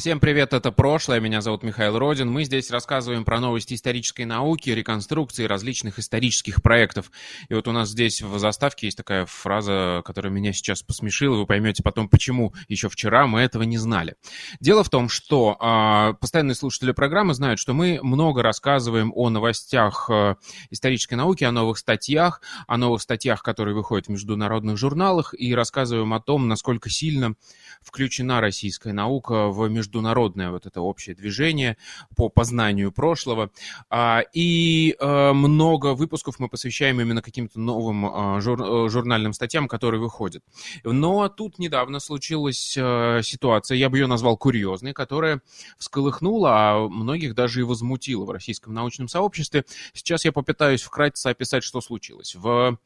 Всем привет, это прошлое. Меня зовут Михаил Родин. Мы здесь рассказываем про новости исторической науки, реконструкции различных исторических проектов. И вот у нас здесь в заставке есть такая фраза, которая меня сейчас посмешила. Вы поймете потом, почему еще вчера мы этого не знали. Дело в том, что э, постоянные слушатели программы знают, что мы много рассказываем о новостях э, исторической науки, о новых статьях, о новых статьях, которые выходят в международных журналах, и рассказываем о том, насколько сильно включена российская наука в международное вот это общее движение по познанию прошлого. А, и э, много выпусков мы посвящаем именно каким-то новым э, э, журнальным статьям, которые выходят. Но тут недавно случилась ситуация, я бы ее назвал курьезной, которая всколыхнула, а многих даже и возмутила в российском научном сообществе. Сейчас я попытаюсь вкратце описать, что случилось. В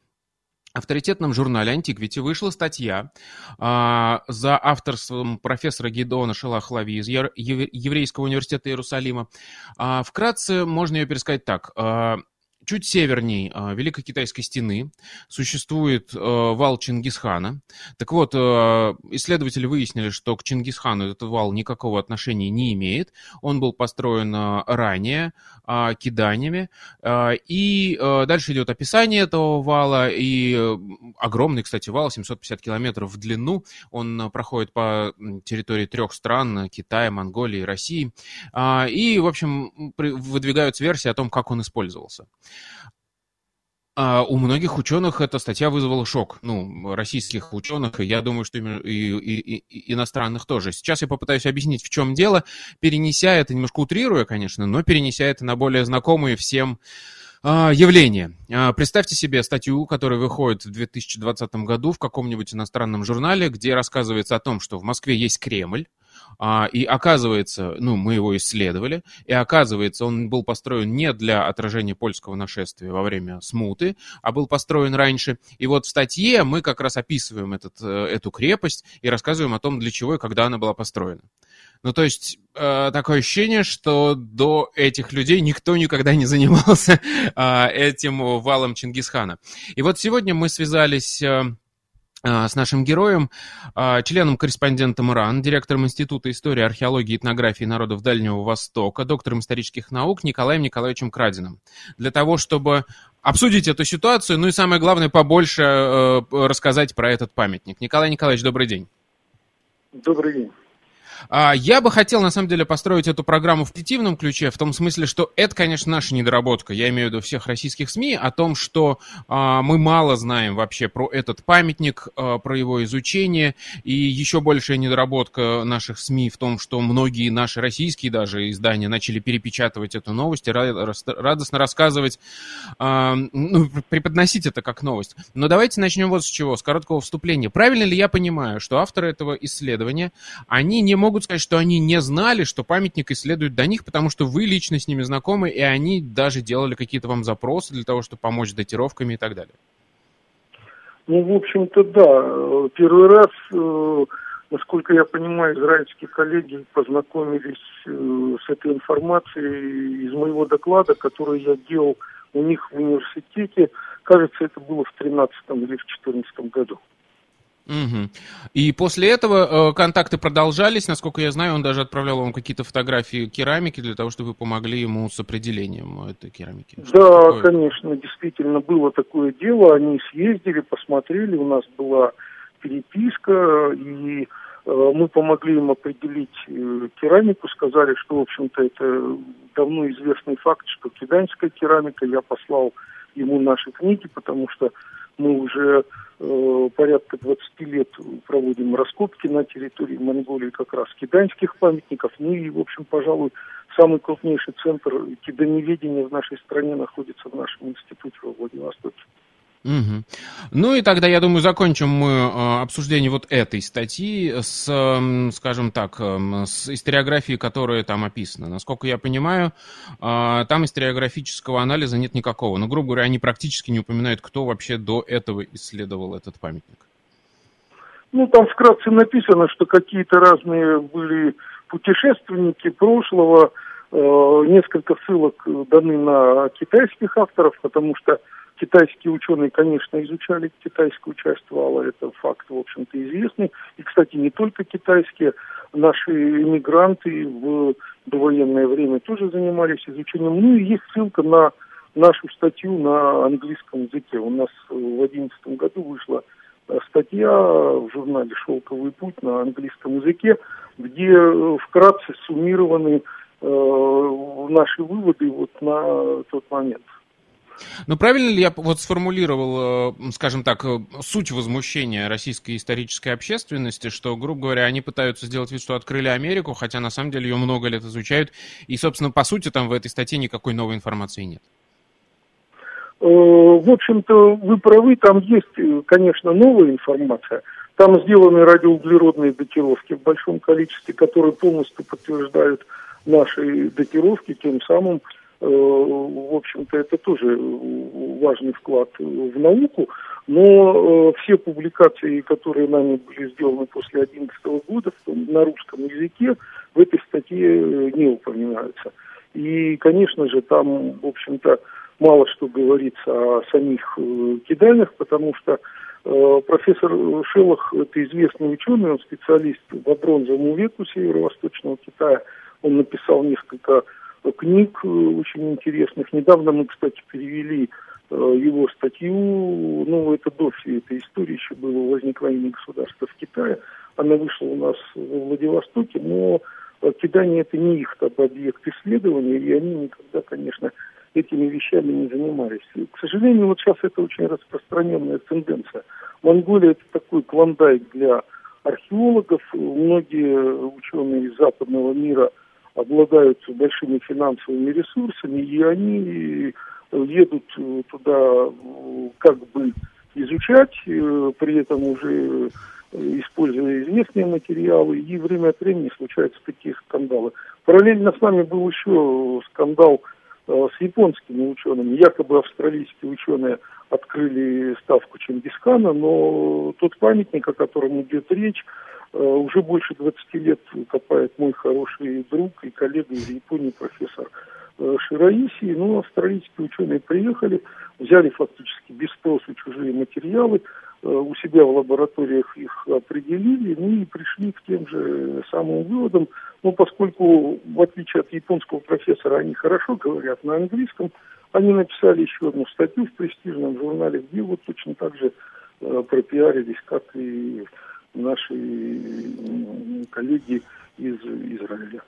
авторитетном журнале «Антиквити» вышла статья а, за авторством профессора Гедона Шелахлави из Еврейского университета Иерусалима. А, вкратце можно ее пересказать так. А, чуть северней а, Великой Китайской стены существует э, вал Чингисхана. Так вот, э, исследователи выяснили, что к Чингисхану этот вал никакого отношения не имеет. Он был построен э, ранее а, киданиями. И дальше идет описание этого вала. И огромный, кстати, вал, 750 километров в длину. Он проходит по территории трех стран, Китая, Монголии, России. И, в общем, выдвигаются версии о том, как он использовался. А у многих ученых эта статья вызвала шок. Ну, российских ученых, и я думаю, что и, и, и иностранных тоже. Сейчас я попытаюсь объяснить, в чем дело, перенеся это, немножко утрируя, конечно, но перенеся это на более знакомые всем а, явления. А, представьте себе статью, которая выходит в 2020 году в каком-нибудь иностранном журнале, где рассказывается о том, что в Москве есть Кремль, а, и оказывается, ну, мы его исследовали, и оказывается, он был построен не для отражения польского нашествия во время смуты, а был построен раньше. И вот в статье мы как раз описываем этот, э, эту крепость и рассказываем о том, для чего и когда она была построена. Ну, то есть, э, такое ощущение, что до этих людей никто никогда не занимался э, этим валом Чингисхана. И вот сегодня мы связались... Э, с нашим героем, а, членом-корреспондентом РАН, директором Института истории, археологии и этнографии народов Дальнего Востока, доктором исторических наук Николаем Николаевичем Крадиным. Для того, чтобы обсудить эту ситуацию, ну и самое главное, побольше э, рассказать про этот памятник. Николай Николаевич, добрый день. Добрый день. А, я бы хотел, на самом деле, построить эту программу в позитивном ключе, в том смысле, что это, конечно, наша недоработка, я имею в виду всех российских СМИ, о том, что а, мы мало знаем вообще про этот памятник, а, про его изучение, и еще большая недоработка наших СМИ в том, что многие наши российские даже издания начали перепечатывать эту новость и радостно рассказывать, ну, преподносить это как новость. Но давайте начнем вот с чего, с короткого вступления. Правильно ли я понимаю, что авторы этого исследования, они не могут могут сказать, что они не знали, что памятник исследует до них, потому что вы лично с ними знакомы, и они даже делали какие-то вам запросы для того, чтобы помочь с датировками и так далее. Ну, в общем-то, да. Первый раз, э, насколько я понимаю, израильские коллеги познакомились э, с этой информацией из моего доклада, который я делал у них в университете. Кажется, это было в 2013 или в 2014 году. Угу. И после этого э, контакты продолжались. Насколько я знаю, он даже отправлял вам какие-то фотографии керамики для того, чтобы вы помогли ему с определением этой керамики. да, конечно, действительно было такое дело. Они съездили, посмотрели, у нас была переписка, и э, мы помогли им определить э, керамику, сказали, что, в общем-то, это давно известный факт, что киданская керамика. Я послал ему наши книги, потому что мы уже э, порядка 20 лет проводим раскопки на территории Монголии как раз киданских памятников. Ну и, в общем, пожалуй, самый крупнейший центр киданеведения в нашей стране находится в нашем институте во Владивостоке. Угу. Ну и тогда, я думаю, закончим мы э, обсуждение вот этой статьи с, скажем так, э, с историографией, которая там описана. Насколько я понимаю, э, там историографического анализа нет никакого. Но, грубо говоря, они практически не упоминают, кто вообще до этого исследовал этот памятник. Ну, там вкратце написано, что какие-то разные были путешественники прошлого, э, несколько ссылок даны на китайских авторов, потому что Китайские ученые, конечно, изучали китайскую часть это факт, в общем-то, известный. И, кстати, не только китайские, наши иммигранты в довоенное время тоже занимались изучением. Ну и есть ссылка на нашу статью на английском языке. У нас в 2011 году вышла э, статья в журнале «Шелковый путь» на английском языке, где э, вкратце суммированы э, наши выводы вот на тот момент. Ну, правильно ли я вот сформулировал, э, скажем так, э, суть возмущения российской исторической общественности, что, грубо говоря, они пытаются сделать вид, что открыли Америку, хотя на самом деле ее много лет изучают, и, собственно, по сути, там в этой статье никакой новой информации нет? Э, в общем-то, вы правы, там есть, конечно, новая информация. Там сделаны радиоуглеродные датировки в большом количестве, которые полностью подтверждают наши датировки, тем самым в общем-то, это тоже важный вклад в науку, но э, все публикации, которые нами были сделаны после 2011 года на русском языке, в этой статье э, не упоминаются. И, конечно же, там, в общем-то, мало что говорится о самих кидальных, потому что профессор Шелах – это известный ученый, он специалист по бронзовому веку северо-восточного Китая. Он написал несколько книг э, очень интересных. Недавно мы, кстати, перевели э, его статью, ну, это до всей этой истории еще было возникновение государства в Китае. Она вышла у нас в Владивостоке, но кидание это не их там, объект исследования, и они никогда, конечно, этими вещами не занимались. И, к сожалению, вот сейчас это очень распространенная тенденция. Монголия это такой клондайк для археологов. Многие ученые из западного мира – обладают большими финансовыми ресурсами, и они едут туда как бы изучать, э, при этом уже используя известные материалы, и время от времени случаются такие скандалы. Параллельно с нами был еще скандал э, с японскими учеными. Якобы австралийские ученые открыли ставку Чингисхана, но тот памятник, о котором идет речь, Э, уже больше 20 лет копает мой хороший друг и коллега из Японии, профессор э, Шираиси. Ну, австралийские ученые приехали, взяли фактически без спроса чужие материалы, э, у себя в лабораториях их определили, ну и пришли к тем же самым выводам. Но поскольку, в отличие от японского профессора, они хорошо говорят на английском, они написали еще одну статью в престижном журнале, где вот точно так же пропиарились, как и наши коллеги из Израиля.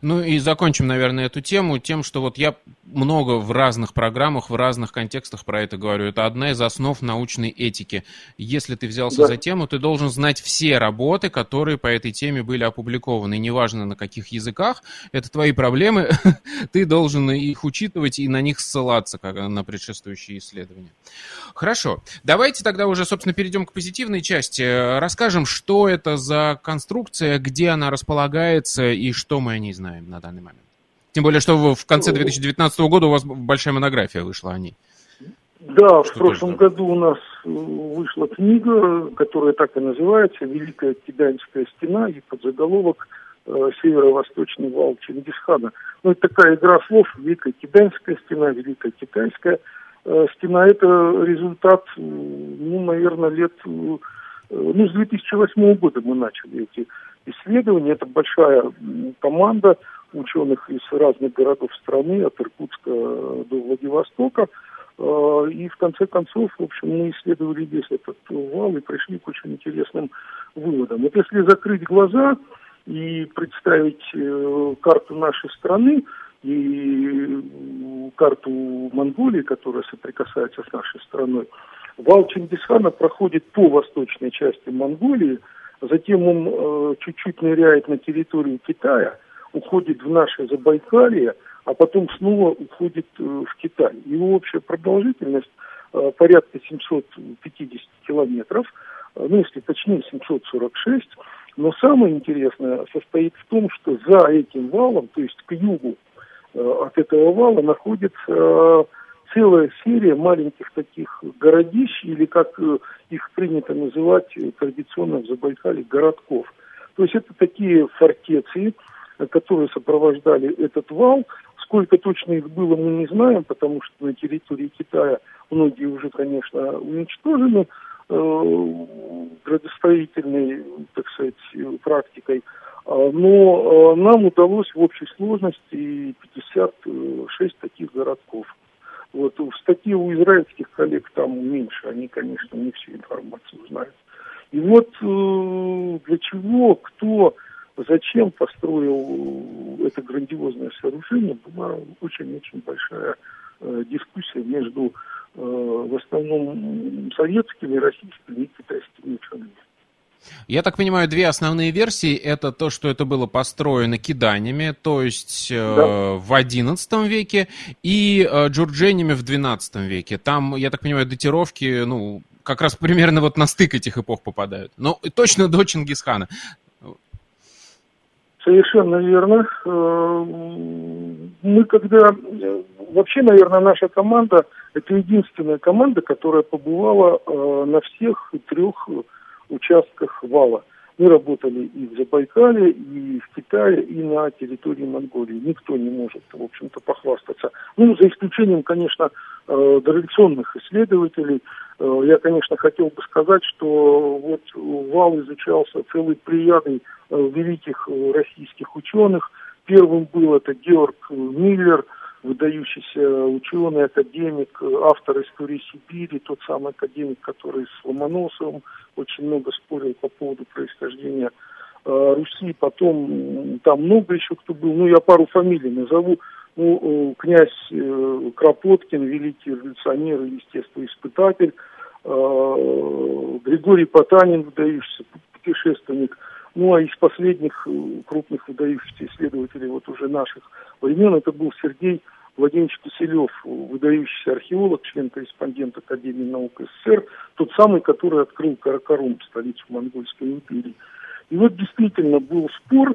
Ну и закончим, наверное, эту тему тем, что вот я много в разных программах, в разных контекстах про это говорю. Это одна из основ научной этики. Если ты взялся да. за тему, ты должен знать все работы, которые по этой теме были опубликованы. неважно на каких языках, это твои проблемы. ты должен их учитывать и на них ссылаться, как на предшествующие исследования. Хорошо. Давайте тогда уже, собственно, перейдем к позитивной части. Расскажем, что это за конструкция, где она располагается и что мы о ней знаем на данный момент. Тем более, что в конце 2019 года у вас большая монография вышла о ней. Да, что в прошлом году у нас э, вышла книга, которая так и называется «Великая Киданская стена» и подзаголовок э, «Северо-восточный вал Чингисхана». Ну, это такая игра слов «Великая Киданская стена», «Великая Китайская э, стена». Это результат, ну, наверное, лет... Ну, с 2008 года мы начали эти исследования. Это большая команда ученых из разных городов страны, от Иркутска до Владивостока. А, и в конце концов, в общем, мы исследовали весь этот вал и пришли к очень интересным выводам. Вот если закрыть глаза и представить э, карту нашей страны и карту Монголии, которая соприкасается с нашей страной, вал Чингисхана проходит по восточной части Монголии, затем он э, чуть-чуть ныряет на территорию Китая – уходит в наше Забайкалье, а потом снова уходит э, в Китай. Его общая продолжительность порядка 750 километров, ну, если точнее, 746. Но самое интересное состоит в том, что за этим валом, то есть к югу от этого вала, находится целая серия маленьких таких городищ, или как их принято называть традиционно в Забайкале, городков. То есть это такие фортеции, которые сопровождали этот вал. Сколько точно их было, мы не знаем, потому что на территории Китая многие уже, конечно, уничтожены э, градостроительной, так сказать, практикой. А, но э, нам удалось в общей сложности 56 таких городков. Вот в статье у израильских коллег там меньше, они, конечно, не всю информацию знают. И вот э, для чего, кто, зачем построил это грандиозное сооружение, была очень-очень большая э, дискуссия между э, в основном советскими, российскими и китайскими. Я так понимаю, две основные версии. Это то, что это было построено киданями, то есть э, да. в XI веке, и э, джурдженями в XII веке. Там, я так понимаю, датировки, ну, как раз примерно вот на стык этих эпох попадают. Но точно до Чингисхана. Совершенно верно. Э, мы когда... Э, вообще, наверное, наша команда – это единственная команда, которая побывала э, на всех трех участках вала. Мы работали и в Забайкале, и в Китае, и на территории Монголии. Никто не может, в общем-то, похвастаться. Ну, за исключением, конечно, э, дореволюционных исследователей. Э, я, конечно, хотел бы сказать, что вот вал изучался целый плеядой э, великих российских ученых. Первым был это Георг Миллер – выдающийся ученый, академик, автор истории Сибири, тот самый академик, который с Ломоносовым очень много спорил по поводу происхождения э, Руси. Потом там много еще кто был. Ну, я пару фамилий назову. Ну, э, князь э, Кропоткин, великий революционер и естествоиспытатель, э, Григорий Потанин, выдающийся путешественник – ну, а из последних э, крупных выдающихся исследователей вот уже наших времен это был Сергей Владимирович Киселев, выдающийся археолог, член-корреспондент Академии наук СССР, тот самый, который открыл Каракарум, столицу Монгольской империи. И вот действительно был спор,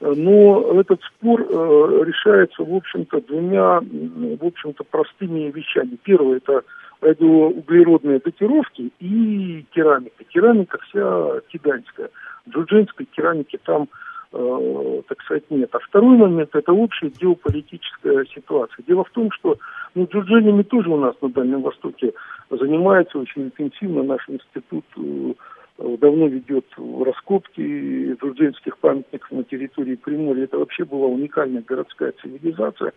э, но этот спор э, решается, в общем-то, двумя, в общем-то, простыми вещами. Первое – это радиоуглеродные датировки и керамика. Керамика вся киданская – джурджинской керамики там, э, так сказать, нет. А второй момент – это общая геополитическая ситуация. Дело в том, что ну, джурджинами тоже у нас на Дальнем Востоке занимается очень интенсивно. Наш институт э, давно ведет раскопки джурджинских памятников на территории Приморья. Это вообще была уникальная городская цивилизация.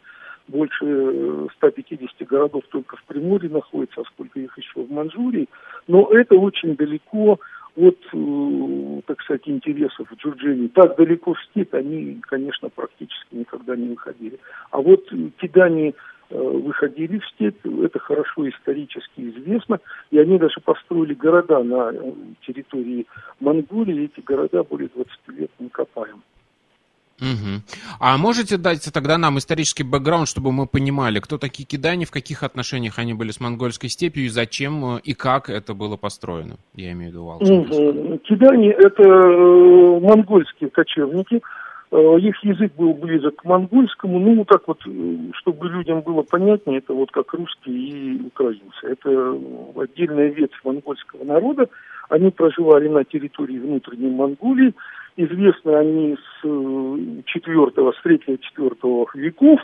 Больше 150 э, городов только в Приморье находится, а сколько их еще в Манчжурии. Но это очень далеко от, э, так сказать, интересов Джорджини. Так далеко в степь они, конечно, практически никогда не выходили. А вот кидане э, выходили в степь, это хорошо исторически известно, и они даже построили города на э, территории Монголии, и эти города более 20 лет не копаем. Угу. А можете дать тогда нам исторический бэкграунд, чтобы мы понимали, кто такие кидани, в каких отношениях они были с монгольской степью, и зачем э, и как это было построено? Я имею в виду Угу. Кидани – это э, монгольские кочевники. Э, их язык был близок к монгольскому. Ну, так вот, чтобы людям было понятнее, это вот как русские и украинцы. Это отдельная ветвь монгольского народа. Они проживали на территории внутренней Монголии – известны они с четвертого, с третьего-четвертого веков.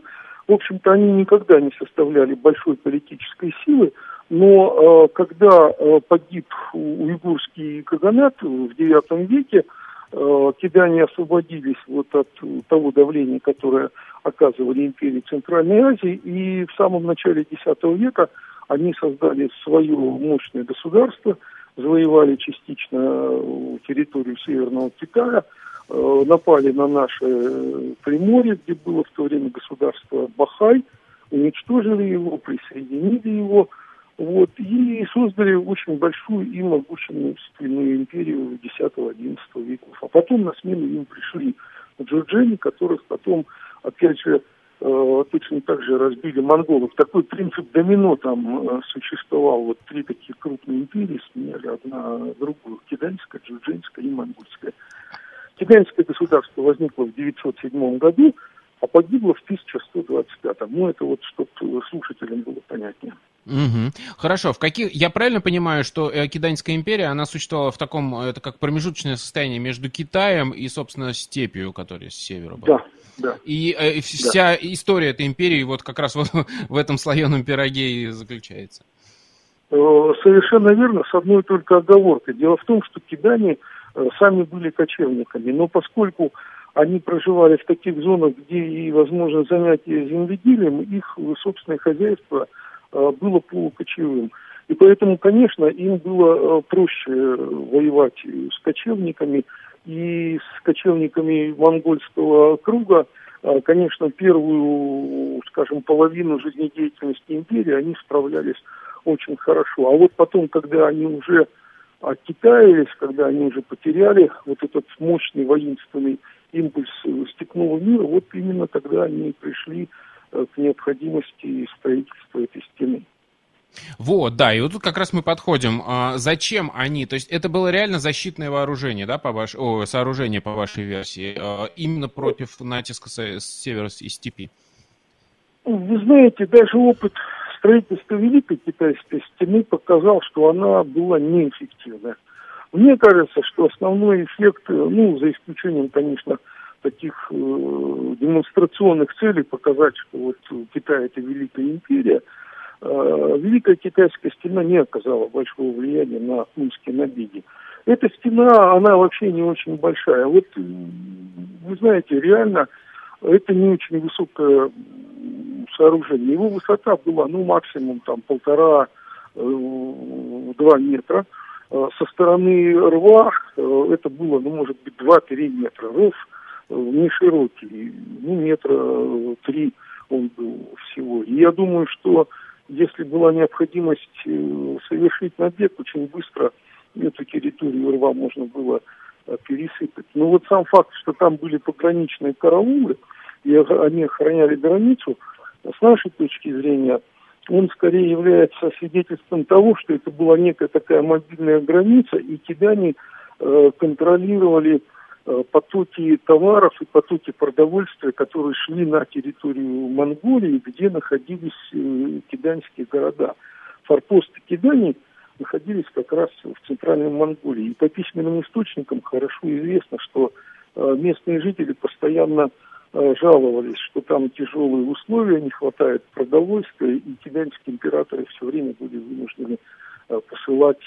В общем-то, они никогда не составляли большой политической силы, но э, когда э, погиб уйгурский каганат в IX веке, э, кидане освободились вот от того давления, которое оказывали империи Центральной Азии, и в самом начале X века они создали свое мощное государство – завоевали частично э, территорию Северного Китая, э, напали на наше э, Приморье, где было в то время государство Бахай, уничтожили его, присоединили его, вот, и создали очень большую и могущественную империю X-XI веков. А потом на смену им пришли джорджени, которых потом, опять же, точно так же разбили монголов. Такой принцип домино там э, существовал. Вот три такие крупные империи сменяли одна другую. Китайская, Джуджинская и Монгольская. Китайское государство возникло в 907 году, а погибло в 1125. Ну, это вот, чтобы слушателям было понятнее. Угу. Хорошо. В каких... Я правильно понимаю, что э, Китайская империя, она существовала в таком, это как промежуточное состояние между Китаем и, собственно, степью, которая с севера была? Да, да. И э, вся да. история этой империи вот как раз вот в этом слоеном пироге и заключается. Э, совершенно верно, с одной только оговоркой. Дело в том, что кидане э, сами были кочевниками, но поскольку они проживали в таких зонах, где и возможно занятие земледелием, их собственное хозяйство – Э, было полукочевым. И поэтому, конечно, им было проще воевать с кочевниками. И с кочевниками монгольского круга, э, конечно, первую, скажем, половину жизнедеятельности империи они справлялись очень хорошо. А вот потом, когда они уже оттекаялись, когда они уже потеряли вот этот мощный воинственный импульс степного мира, вот именно тогда они пришли к необходимости строительства этой стены. Вот, да, и вот тут как раз мы подходим. А, зачем они? То есть это было реально защитное вооружение, да, по ваш... О, сооружение по вашей версии, а, именно против натиска с, с севера и степи? Вы знаете, даже опыт строительства Великой Китайской стены показал, что она была неэффективна. Мне кажется, что основной эффект, ну, за исключением, конечно, таких э, демонстрационных целей, показать, что вот Китай это великая империя, Великая Китайская стена не оказала большого влияния на хунские набеги. Эта стена, она вообще не очень большая. Вот, вы знаете, реально, это не очень высокое сооружение. Его высота была, ну, максимум там полтора-два э, метра. Э, со стороны рва э, это было, ну, может быть, два-три метра. Ров не широкий, ну, метра три он был всего. И я думаю, что если была необходимость э, совершить набег, очень быстро эту территорию рва можно было э, пересыпать. Но вот сам факт, что там были пограничные караулы, и они охраняли границу, с нашей точки зрения, он скорее является свидетельством того, что это была некая такая мобильная граница, и кидане э, контролировали Э, потоки товаров и потоки продовольствия, которые шли на территорию Монголии, где находились э, киданские города. Форпосты Кидани находились как раз в центральной Монголии. И по письменным источникам хорошо известно, что э, местные жители постоянно жаловались, что там тяжелые условия, не хватает продовольствия, и киданские императоры все время были вынуждены посылать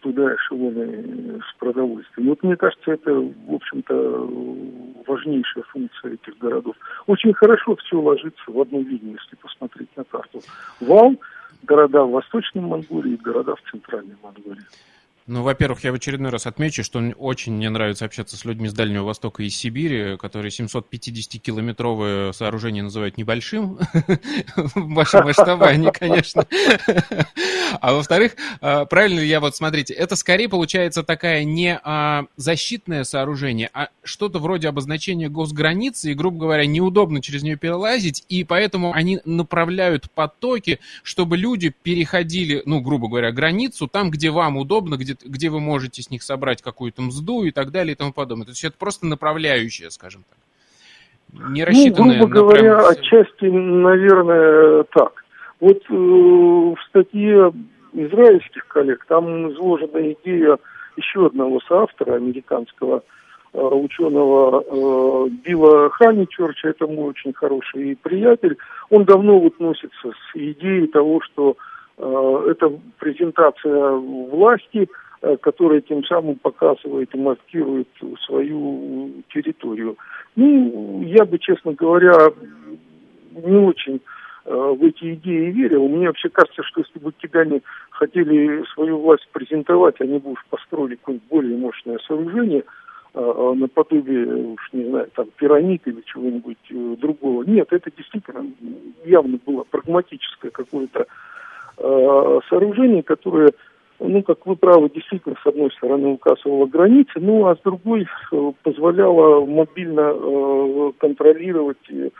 туда эшелоны с продовольствием. Вот мне кажется, это, в общем-то, важнейшая функция этих городов. Очень хорошо все ложится в одну линию, если посмотреть на карту. Вал, города в Восточной Монголии и города в Центральной Монголии. Ну, во-первых, я в очередной раз отмечу, что очень мне нравится общаться с людьми с Дальнего Востока и Сибири, которые 750-километровое сооружение называют небольшим, в вашем масштабовании, конечно. А во-вторых, а, правильно я вот, смотрите, это скорее получается такая не а, защитное сооружение, а что-то вроде обозначения госграницы, и, грубо говоря, неудобно через нее перелазить, и поэтому они направляют потоки, чтобы люди переходили, ну, грубо говоря, границу там, где вам удобно, где будет, где вы можете с них собрать какую-то мзду и так далее и тому подобное. То есть это просто направляющее, скажем так. Не рассчитанное ну, грубо говоря, прям... отчасти, наверное, так. Вот э, в статье израильских коллег там изложена идея еще одного соавтора американского э, ученого э, Билла Ханичерча, это мой очень хороший приятель. Он давно вот носится с идеей того, что э, это презентация власти – Э, которая тем самым показывает и маркирует свою территорию. Ну, я бы, честно говоря, не очень э, в эти идеи верил. Мне вообще кажется, что если бы кидане хотели свою власть презентовать, они бы уж построили какое-нибудь более мощное сооружение, э, наподобие, уж не знаю, там, пирамид или чего-нибудь другого. Нет, это действительно явно было прагматическое какое-то сооружение, которое ну, как вы правы, действительно, с одной стороны указывала границы, ну, а с другой э, позволяла мобильно э, контролировать э,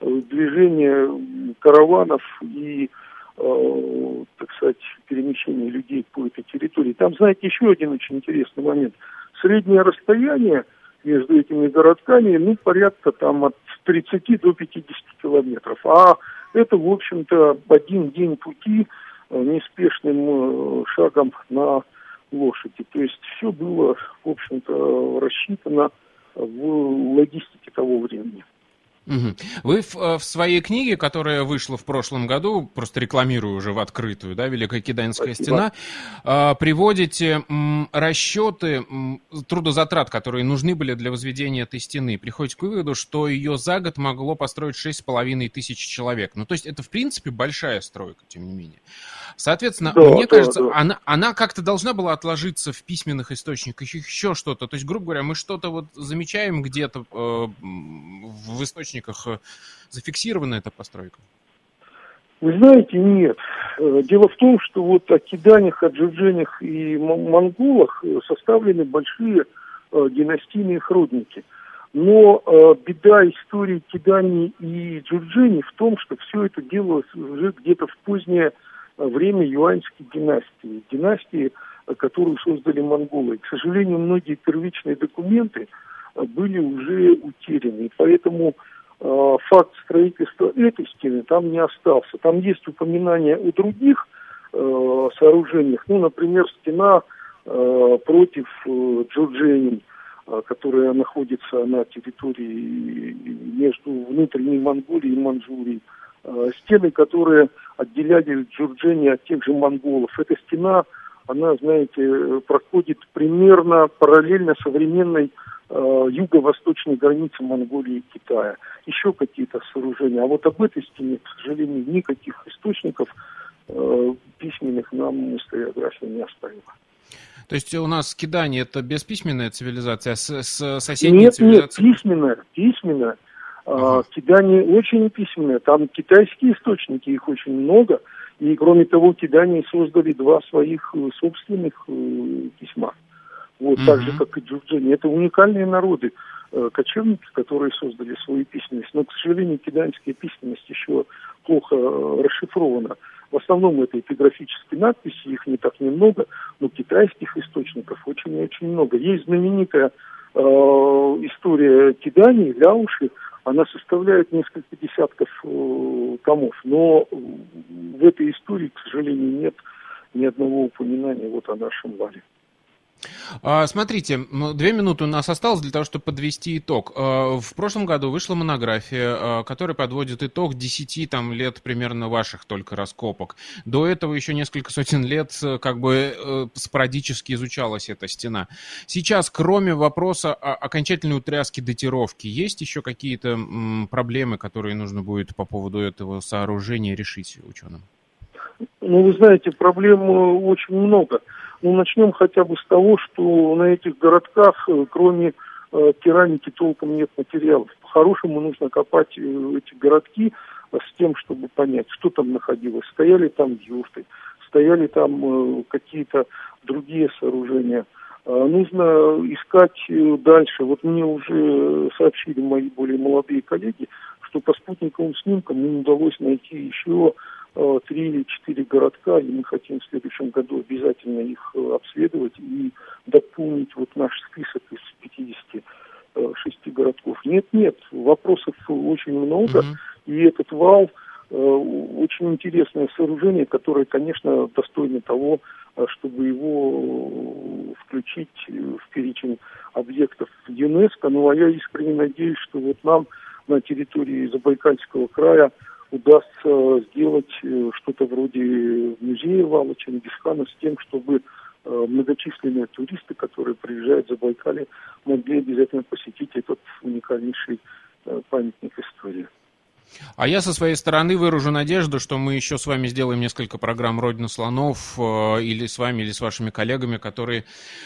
движение караванов и, так сказать, перемещение людей по этой территории. Там, знаете, еще один очень интересный момент. Среднее расстояние между этими городками, ну, порядка там от 30 до 50 километров. А это, в общем-то, один день пути – неспешным э, шагом на лошади. То есть все было, в общем-то, рассчитано в логистике того времени. Вы в, э, в своей книге, которая вышла в прошлом году, просто рекламирую уже в открытую, да, Великая Киданская стена, э, приводите расчеты трудозатрат, которые нужны были для возведения этой стены. Приходите к выводу, что ее за год могло построить 6,5 тысяч человек. Ну, то есть это, в принципе, большая стройка, тем не менее. Соответственно, да, мне да, кажется, да. она, она как-то должна была отложиться в письменных источниках, еще что-то. То есть, грубо говоря, мы что-то вот замечаем где-то э, в источниках, э, зафиксирована эта постройка? Вы знаете, нет. Э, дело в том, что вот о киданях, о джурдженях и монголах составлены большие э, династийные хроники. Но беда истории киданий и джурджени в том, что все это делалось уже где-то в позднее время юаньской династии, династии, которую создали монголы. к сожалению, многие первичные документы были уже утеряны. И поэтому факт строительства этой стены там не остался. Там есть упоминания о других э, сооружениях. Ну, например, стена э, против э, Джорджини, э, которая находится на территории между внутренней Монголией и Манчжурией. Э, стены, которые отделяли Джурджени от тех же монголов. Эта стена, она, знаете, проходит примерно параллельно современной э, юго-восточной границе Монголии и Китая. Еще какие-то сооружения. А вот об этой стене, к сожалению, никаких источников э, письменных нам историография не оставила. То есть у нас кидание это бесписьменная цивилизация, а с, с соседней нет, цивилизацией? Нет, письменная, письменная. Uh-huh. Кидание очень письменное. Там китайские источники, их очень много. И кроме того, кидане создали два своих э, собственных э, письма. Вот, uh-huh. так же, как и джурджини. Это уникальные народы, э, кочевники, которые создали свою письменность. Но, к сожалению, киданская письменность еще плохо э, расшифрована. В основном это эпиграфические надписи, их не так немного, но китайских источников очень и очень много. Есть знаменитая э, история киданий, ляуши, она составляет несколько десятков э, томов, но в этой истории, к сожалению, нет ни одного упоминания вот о нашем вале. А, смотрите, две минуты у нас осталось для того, чтобы подвести итог. А, в прошлом году вышла монография, а, которая подводит итог 10 там, лет примерно ваших только раскопок. До этого еще несколько сотен лет как бы э, спорадически изучалась эта стена. Сейчас, кроме вопроса о окончательной утряски датировки, есть еще какие-то проблемы, которые нужно будет по поводу этого сооружения решить ученым? Ну, вы знаете, проблем э, очень много. Ну, начнем хотя бы с того, что на этих городках, э, кроме э, керамики, толком нет материалов. По-хорошему нужно копать э, эти городки э, с тем, чтобы понять, что там находилось. Стояли там юрты, стояли там э, какие-то другие сооружения. Э, нужно искать э, дальше. Вот мне уже сообщили мои более молодые коллеги, что по спутниковым снимкам им удалось найти еще три или четыре городка, и мы хотим в следующем году обязательно их э, обследовать и дополнить вот наш список из 56 городков. Нет, нет, вопросов очень много, mm-hmm. и этот вал э, очень интересное сооружение, которое, конечно, достойно того, чтобы его включить в перечень объектов ЮНЕСКО. Ну, а я искренне надеюсь, что вот нам на территории Забайкальского края удастся сделать э, что-то вроде музея Вала Чингисхана с тем, чтобы э, многочисленные туристы, которые приезжают за Байкале, могли обязательно посетить этот уникальнейший э, памятник истории. А я со своей стороны выражу надежду, что мы еще с вами сделаем несколько программ «Родина слонов» э, или с вами, или с вашими коллегами, которые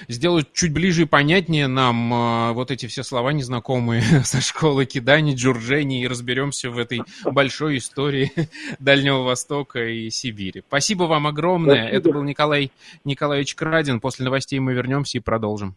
сделают чуть ближе и понятнее нам э, вот эти все слова незнакомые со школы кидани, джурджени, и разберемся в этой большой истории Дальнего Востока и Сибири. Спасибо вам огромное. Спасибо. Это был Николай Николаевич Крадин. После новостей мы вернемся и продолжим.